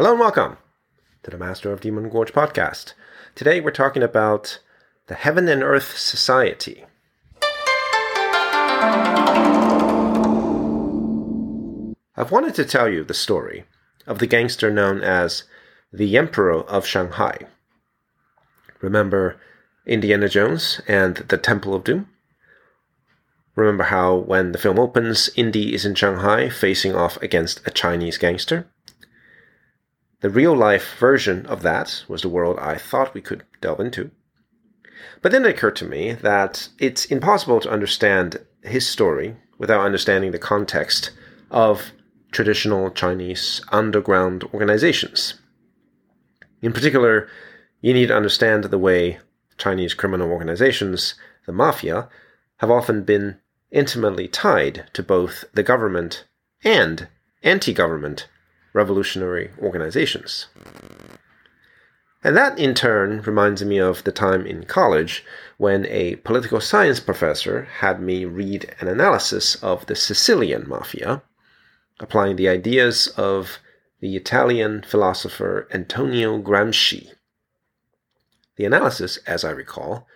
Hello and welcome to the Master of Demon Gorge podcast. Today we're talking about the Heaven and Earth Society. I've wanted to tell you the story of the gangster known as the Emperor of Shanghai. Remember Indiana Jones and the Temple of Doom? Remember how when the film opens, Indy is in Shanghai facing off against a Chinese gangster? The real life version of that was the world I thought we could delve into. But then it occurred to me that it's impossible to understand his story without understanding the context of traditional Chinese underground organizations. In particular, you need to understand the way Chinese criminal organizations, the mafia, have often been intimately tied to both the government and anti government revolutionary organizations. And that in turn reminds me of the time in college when a political science professor had me read an analysis of the Sicilian mafia, applying the ideas of the Italian philosopher Antonio Gramsci. The analysis, as I recall,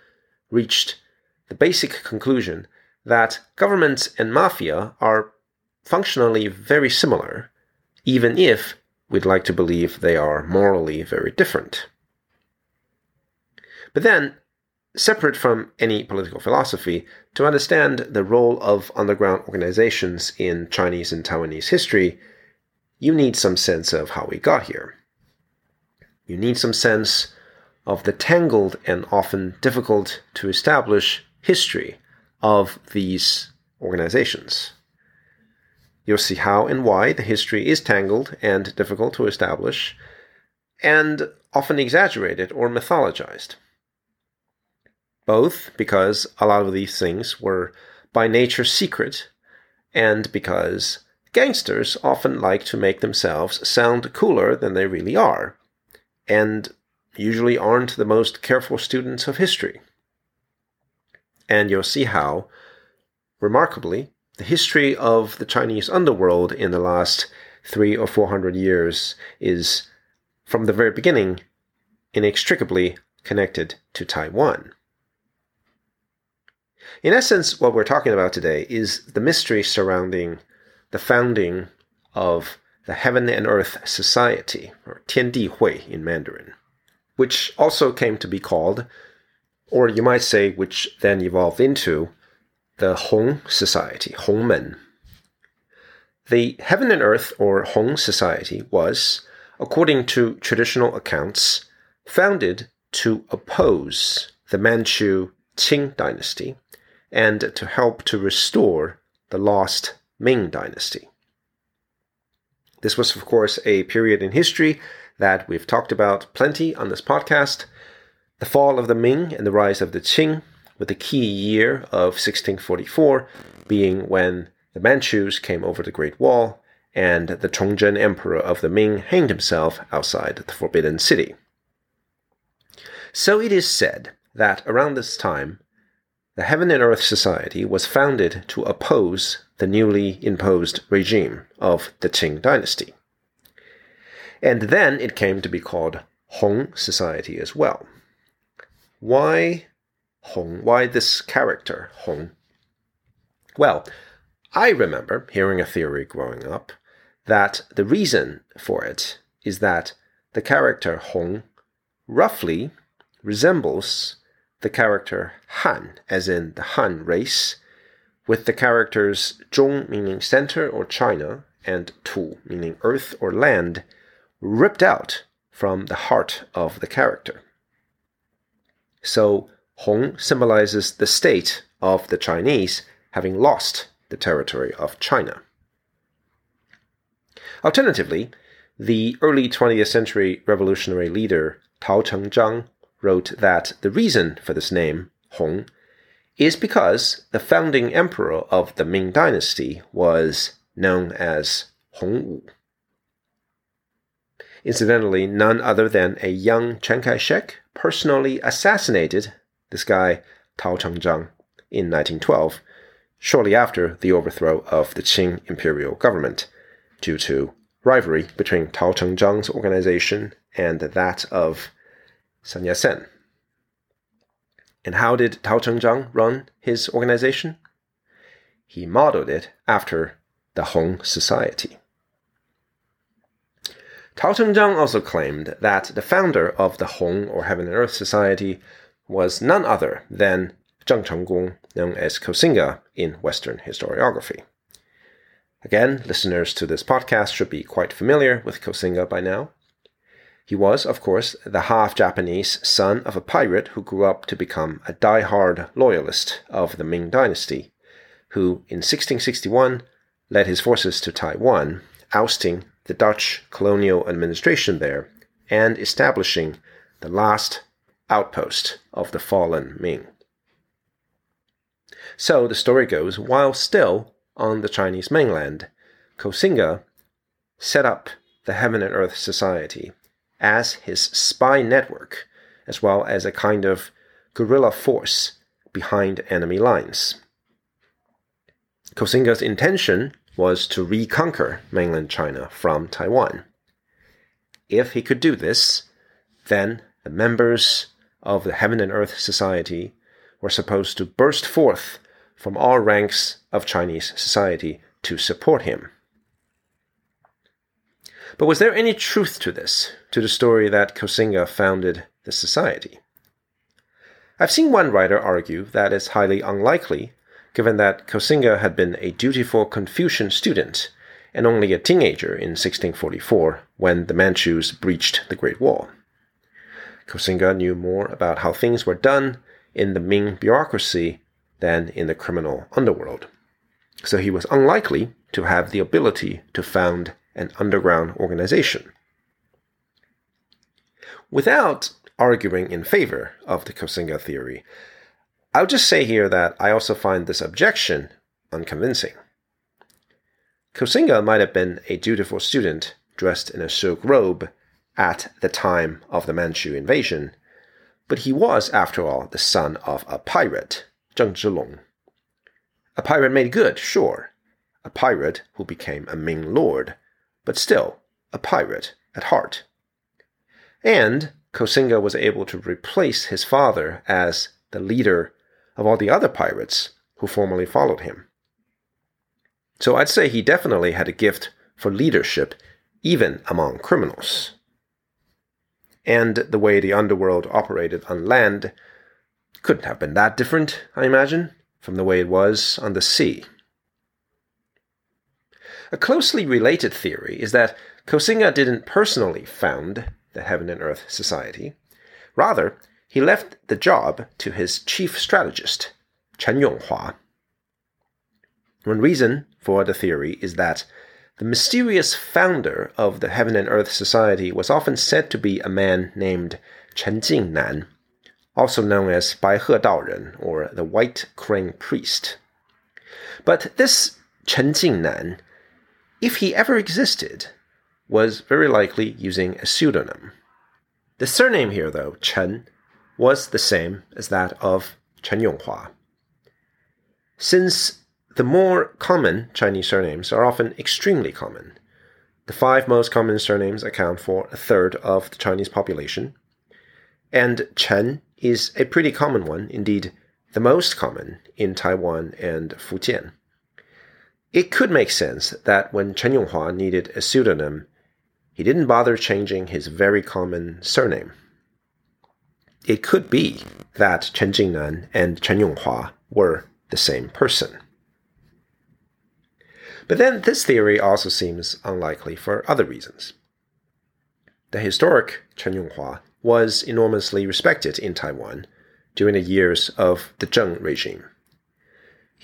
reached the basic conclusion that governments and mafia are functionally very similar, even if we'd like to believe they are morally very different. But then, separate from any political philosophy, to understand the role of underground organizations in Chinese and Taiwanese history, you need some sense of how we got here. You need some sense of the tangled and often difficult to establish history of these organizations. You'll see how and why the history is tangled and difficult to establish, and often exaggerated or mythologized. Both because a lot of these things were by nature secret, and because gangsters often like to make themselves sound cooler than they really are, and usually aren't the most careful students of history. And you'll see how, remarkably, the history of the Chinese underworld in the last three or four hundred years is, from the very beginning, inextricably connected to Taiwan. In essence, what we're talking about today is the mystery surrounding the founding of the Heaven and Earth Society, or Tian Di Hui in Mandarin, which also came to be called, or you might say, which then evolved into, the Hong Society, Hongmen. The Heaven and Earth, or Hong Society, was, according to traditional accounts, founded to oppose the Manchu Qing dynasty and to help to restore the lost Ming Dynasty. This was, of course, a period in history that we've talked about plenty on this podcast. The fall of the Ming and the rise of the Qing, with the key year of 1644 being when the Manchus came over the Great Wall and the Chongzhen Emperor of the Ming hanged himself outside the Forbidden City. So it is said that around this time, the Heaven and Earth Society was founded to oppose the newly imposed regime of the Qing dynasty. And then it came to be called Hong Society as well. Why Hong? Why this character, Hong? Well, I remember hearing a theory growing up that the reason for it is that the character Hong roughly resembles the character Han, as in the Han race, with the characters Zhong meaning center or China, and Tu meaning earth or land, ripped out from the heart of the character. So Hong symbolizes the state of the Chinese having lost the territory of China. Alternatively, the early 20th century revolutionary leader Tao Chengzhang wrote that the reason for this name, Hong, is because the founding emperor of the Ming Dynasty was known as Hong Wu. Incidentally, none other than a young Chiang Kai shek personally assassinated this guy, Tao Chengzhang, in 1912, shortly after the overthrow of the Qing imperial government, due to rivalry between Tao Chengzhang's organization and that of Sun Yat-sen. And how did Tao Chengzhang run his organization? He modeled it after the Hong Society. Tao Chengzhang also claimed that the founder of the Hong or Heaven and Earth Society was none other than Zheng Chenggong, known as Koxinga in Western historiography. Again, listeners to this podcast should be quite familiar with Koxinga by now. He was, of course, the half Japanese son of a pirate who grew up to become a die-hard loyalist of the Ming Dynasty, who in 1661 led his forces to Taiwan, ousting the Dutch colonial administration there and establishing the last outpost of the fallen Ming. So the story goes, while still on the Chinese mainland, Koxinga set up the Heaven and Earth Society as his spy network, as well as a kind of guerrilla force behind enemy lines. Koxinga's intention was to reconquer mainland China from Taiwan. If he could do this, then the members of the Heaven and Earth Society were supposed to burst forth from all ranks of Chinese society to support him. But was there any truth to this, to the story that Koxinga founded the society? I've seen one writer argue that it's highly unlikely, given that Koxinga had been a dutiful Confucian student and only a teenager in 1644 when the Manchus breached the Great Wall. Koxinga knew more about how things were done in the Ming bureaucracy than in the criminal underworld. So he was unlikely to have the ability to found an underground organization. Without arguing in favor of the Koxinga theory, I'll just say here that I also find this objection unconvincing. Koxinga might have been a dutiful student dressed in a silk robe at the time of the Manchu invasion, but he was, after all, the son of a pirate, Zheng Zhilong. A pirate made good, sure. A pirate who became a Ming lord, but still a pirate at heart. And Koxinga was able to replace his father as the leader of all the other pirates who formerly followed him. So I'd say he definitely had a gift for leadership, even among criminals. And the way the underworld operated on land couldn't have been that different, I imagine, from the way it was on the sea. A closely related theory is that Koxinga didn't personally found the Heaven and Earth Society. Rather, he left the job to his chief strategist, Chen Yonghua. One reason for the theory is that the mysterious founder of the Heaven and Earth Society was often said to be a man named Chen Jingnan, also known as Bai He Dao Ren, or the White Crane Priest. But this Chen Jingnan if he ever existed, was very likely using a pseudonym. The surname here, though, Chen, was the same as that of Chen Yonghua. Since the more common Chinese surnames are often extremely common, the five most common surnames account for a third of the Chinese population, and Chen is a pretty common one, indeed, the most common in Taiwan and Fujian. It could make sense that when Chen Yonghua needed a pseudonym, he didn't bother changing his very common surname. It could be that Chen Jingnan and Chen Yonghua were the same person. But then this theory also seems unlikely for other reasons. The historic Chen Yonghua was enormously respected in Taiwan during the years of the Zheng regime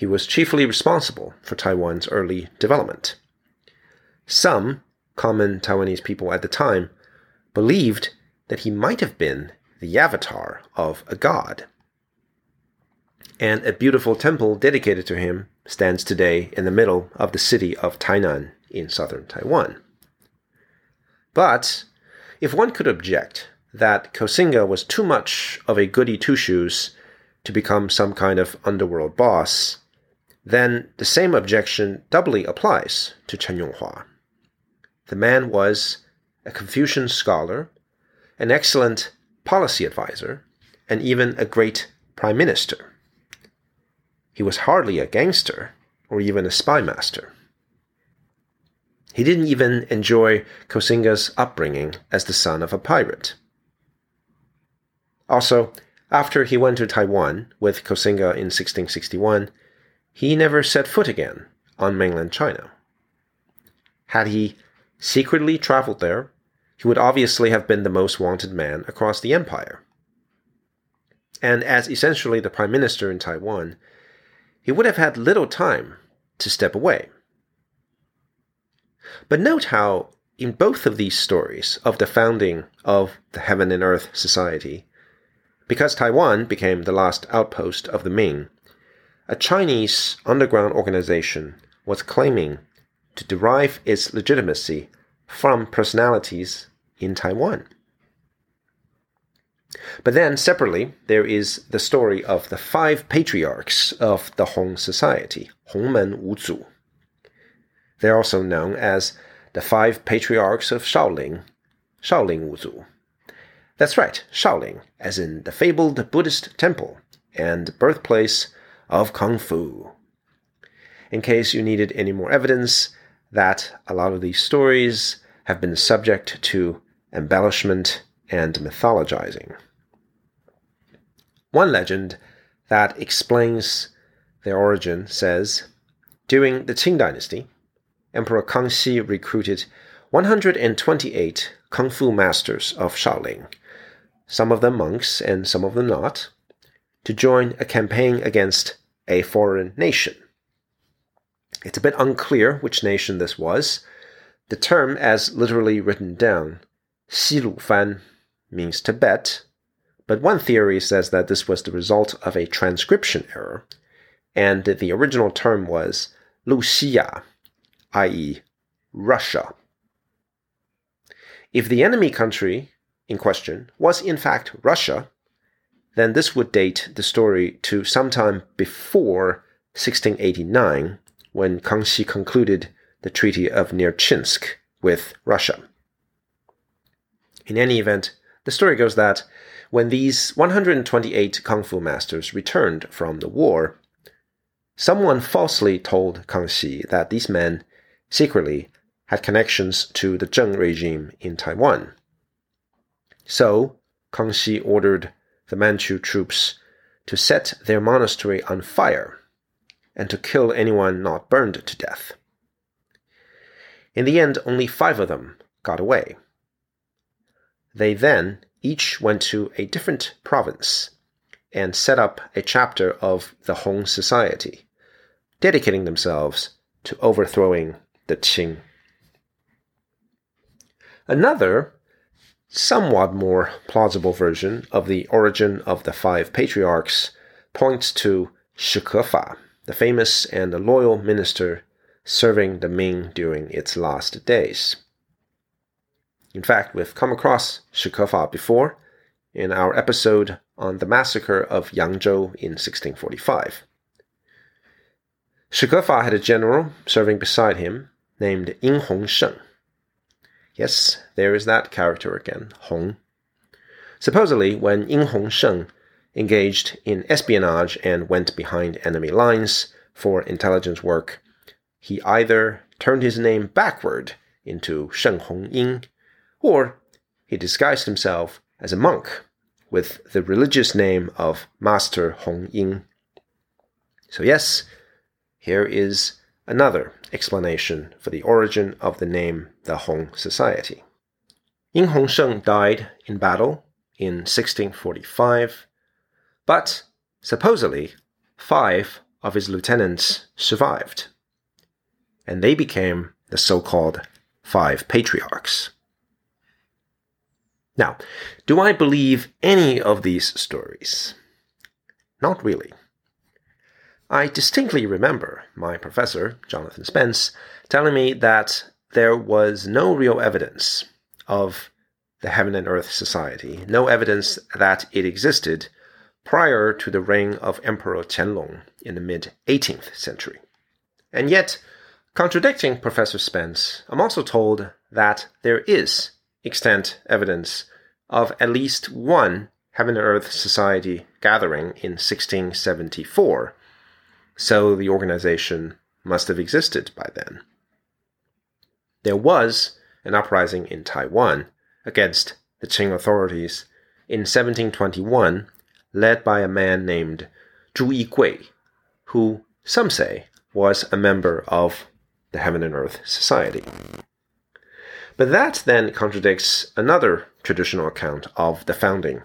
he was chiefly responsible for Taiwan's early development. Some common Taiwanese people at the time believed that he might have been the avatar of a god. And a beautiful temple dedicated to him stands today in the middle of the city of Tainan in southern Taiwan. But if one could object that Koxinga was too much of a goody two shoes to become some kind of underworld boss, then the same objection doubly applies to Chen Yonghua. the man was a Confucian scholar, an excellent policy advisor, and even a great prime minister. He was hardly a gangster or even a spy master. He didn't even enjoy Koxinga's upbringing as the son of a pirate. Also, after he went to Taiwan with Koxinga in 1661, he never set foot again on mainland China. Had he secretly traveled there, he would obviously have been the most wanted man across the empire. And as essentially the prime minister in Taiwan, he would have had little time to step away. But note how, in both of these stories of the founding of the Heaven and Earth Society, because Taiwan became the last outpost of the Ming, a Chinese underground organization was claiming to derive its legitimacy from personalities in Taiwan. But then, separately, there is the story of the five patriarchs of the Hong Society, Hongmen Wuzu. They're also known as the five patriarchs of Shaolin, Shaolin Wuzu. That's right, Shaolin, as in the fabled Buddhist temple and birthplace of Kung Fu. In case you needed any more evidence that a lot of these stories have been subject to embellishment and mythologizing. One legend that explains their origin says During the Qing dynasty, Emperor Kangxi recruited 128 kung fu masters of Shaolin, some of them monks and some of them not, to join a campaign against a foreign nation. It's a bit unclear which nation this was. The term, as literally written down, Fan, means Tibet, but one theory says that this was the result of a transcription error, and the original term was Luocha, i.e., Russia. If the enemy country in question was in fact Russia, then this would date the story to sometime before 1689, when Kangxi concluded the Treaty of Nerchinsk with Russia. In any event, the story goes that when these 128 kung fu masters returned from the war, someone falsely told Kangxi that these men secretly had connections to the Zheng regime in Taiwan. So, Kangxi ordered the Manchu troops to set their monastery on fire and to kill anyone not burned to death. In the end, only five of them got away. They then each went to a different province and set up a chapter of the Hong Society, dedicating themselves to overthrowing the Qing. Another, somewhat more plausible version of the origin of the five patriarchs points to Shi Kefa, the famous and loyal minister serving the Ming during its last days. In fact, we've come across Shi Kefa before in our episode on the massacre of Yangzhou in 1645. Shi Kefa had a general serving beside him named Yin Hong Sheng. Yes, there is that character again, Hong. Supposedly, when Yin Hong Sheng engaged in espionage and went behind enemy lines for intelligence work, he either turned his name backward into Sheng Hong Yin, or he disguised himself as a monk with the religious name of Master Hong Ying. So, yes, here is another explanation for the origin of the name the Hong Society. Yin Hongsheng died in battle in 1645, but supposedly five of his lieutenants survived, and they became the so called Five Patriarchs. Now, do I believe any of these stories? Not really. I distinctly remember my professor, Jonathan Spence, telling me that there was no real evidence of the Heaven and Earth Society, no evidence that it existed prior to the reign of Emperor Qianlong in the mid 18th century. And yet, contradicting Professor Spence, I'm also told that there is extant evidence of at least one Heaven and Earth Society gathering in 1674, so the organization must have existed by then. There was an uprising in Taiwan against the Qing authorities in 1721, led by a man named Zhu Yigui, who some say was a member of the Heaven and Earth Society. But that then contradicts another traditional account of the founding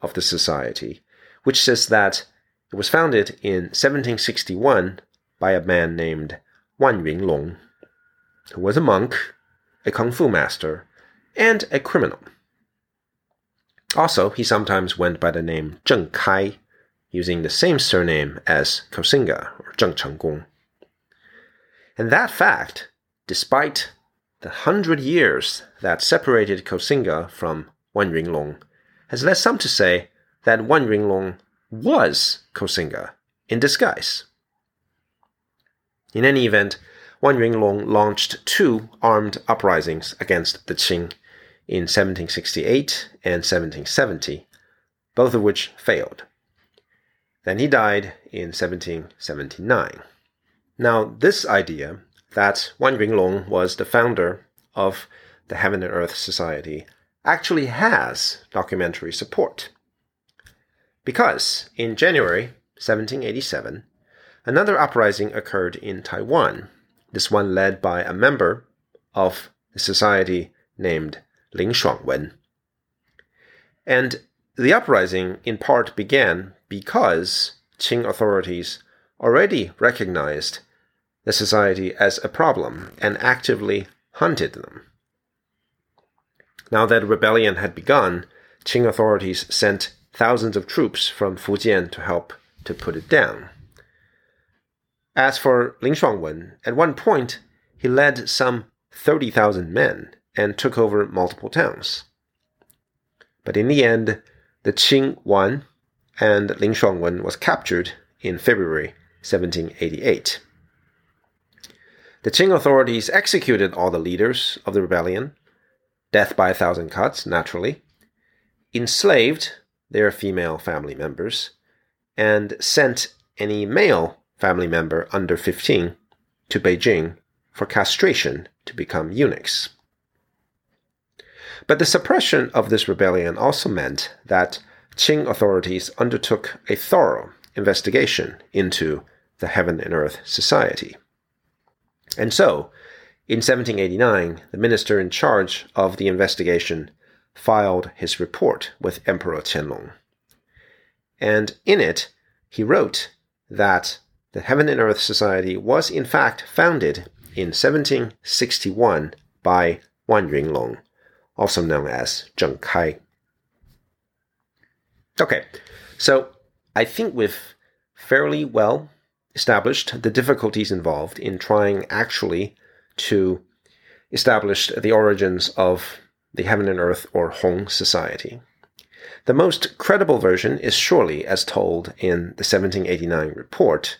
of the society, which says that it was founded in 1761 by a man named Wan Yunlong, who was a monk, a kung fu master, and a criminal. Also, he sometimes went by the name Zheng Kai, using the same surname as Koxinga or Zheng Chenggong. And that fact, despite the hundred years that separated Koxinga from Wan has led some to say that Wan was Koxinga in disguise. In any event, Wan launched two armed uprisings against the Qing in 1768 and 1770, both of which failed. Then he died in 1779. Now, this idea that Wan Yunlong was the founder of the Heaven and Earth Society actually has documentary support. Because in January 1787, another uprising occurred in Taiwan, this one led by a member of the society named Lin Shuangwen. And the uprising in part began because Qing authorities already recognized the society as a problem and actively hunted them. Now that rebellion had begun, Qing authorities sent thousands of troops from Fujian to help to put it down. As for Lin Shuangwen, at one point he led some 30,000 men and took over multiple towns. But in the end, the Qing won, and Lin Shuangwen was captured in February 1788. The Qing authorities executed all the leaders of the rebellion, death by a thousand cuts, naturally, enslaved their female family members, and sent any male family member under 15 to Beijing for castration to become eunuchs. But the suppression of this rebellion also meant that Qing authorities undertook a thorough investigation into the Heaven and Earth Society. And so, in 1789, the minister in charge of the investigation filed his report with Emperor Qianlong. And in it, he wrote that the Heaven and Earth Society was in fact founded in 1761 by Wan Yunlong, also known as Zheng Kai. Okay, so I think we've fairly well established the difficulties involved in trying actually to establish the origins of the Heaven and Earth or Hong society. The most credible version is surely as told in the 1789 report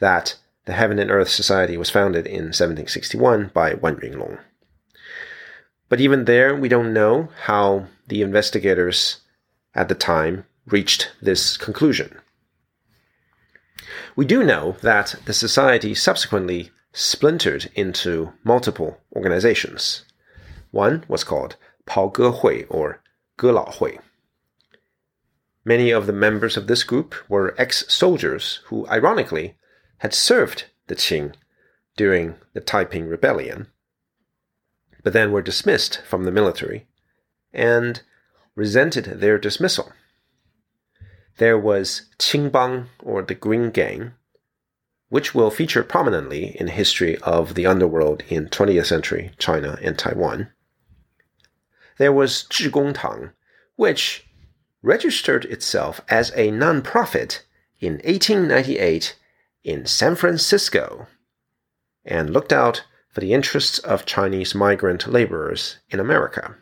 that the Heaven and Earth Society was founded in 1761 by Wan Yunlong. But even there, we don't know how the investigators at the time reached this conclusion. We do know that the society subsequently splintered into multiple organizations. One was called Pao Ge Hui or Ge Lao Hui. Many of the members of this group were ex soldiers who, ironically, had served the Qing during the Taiping Rebellion, but then were dismissed from the military and resented their dismissal. There was Qingbang, or the Green Gang, which will feature prominently in the history of the underworld in 20th century China and Taiwan. There was Zhigongtang, which registered itself as a nonprofit in 1898 in San Francisco and looked out for the interests of Chinese migrant laborers in America.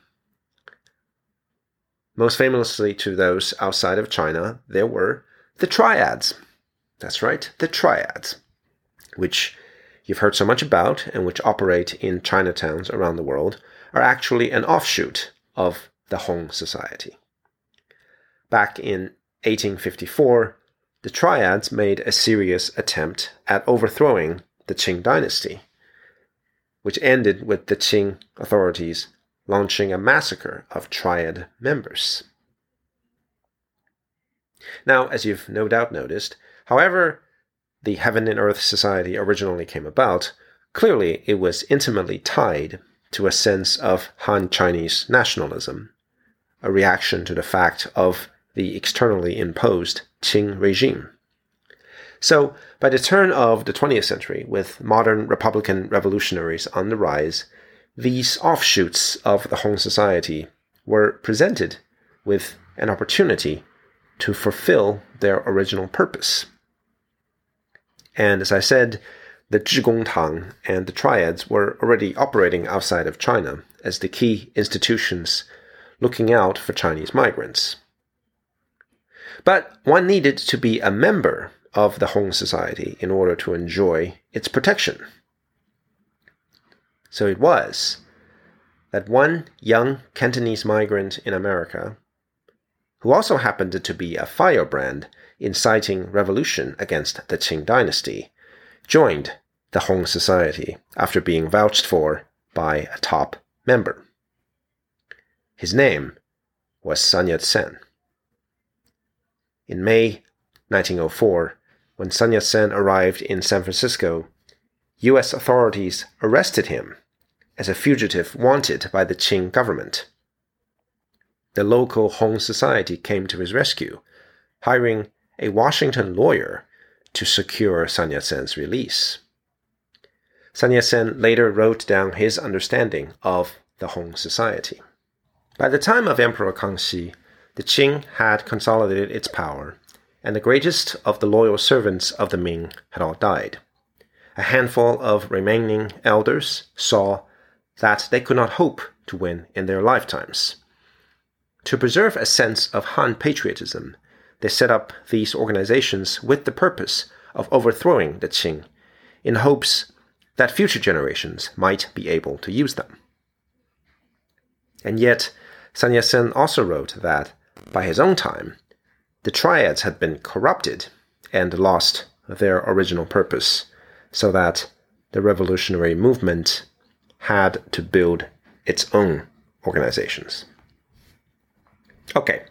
Most famously to those outside of China, there were the triads. That's right, the triads, which you've heard so much about and which operate in Chinatowns around the world, are actually an offshoot of the Hong Society. Back in 1854, the Triads made a serious attempt at overthrowing the Qing dynasty, which ended with the Qing authorities launching a massacre of Triad members. Now, as you've no doubt noticed, however the Heaven and Earth Society originally came about, clearly it was intimately tied to a sense of Han Chinese nationalism, a reaction to the fact of the externally imposed Qing regime. So, by the turn of the 20th century, with modern Republican revolutionaries on the rise, these offshoots of the Hong Society were presented with an opportunity to fulfill their original purpose. And as I said, the Zhigong Tang and the Triads were already operating outside of China as the key institutions looking out for Chinese migrants. But one needed to be a member of the Hong Society in order to enjoy its protection. So it was that one young Cantonese migrant in America, who also happened to be a firebrand inciting revolution against the Qing dynasty, joined the Hong Society after being vouched for by a top member. His name was Sun Yat sen. In May 1904, when Sun Yat sen arrived in San Francisco, U.S. authorities arrested him as a fugitive wanted by the Qing government. The local Hong Society came to his rescue, hiring a Washington lawyer to secure Sun Yat sen's release. Sun Yat sen later wrote down his understanding of the Hong Society. By the time of Emperor Kangxi, the Qing had consolidated its power, and the greatest of the loyal servants of the Ming had all died. A handful of remaining elders saw that they could not hope to win in their lifetimes. To preserve a sense of Han patriotism, they set up these organizations with the purpose of overthrowing the Qing, in hopes that future generations might be able to use them. And yet, Sun Yat sen also wrote that, by his own time, the triads had been corrupted and lost their original purpose, so that the revolutionary movement had to build its own organizations. Okay,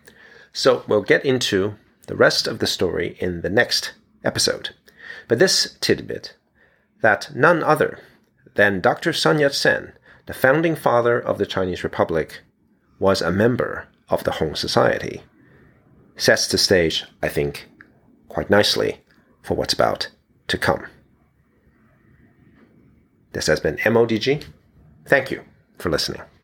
so we'll get into the rest of the story in the next episode. But this tidbit that none other than Dr. Sun Yat sen, the founding father of the Chinese Republic, was a member of the Hong Society, sets the stage, I think, quite nicely for what's about to come. This has been MODG. Thank you for listening.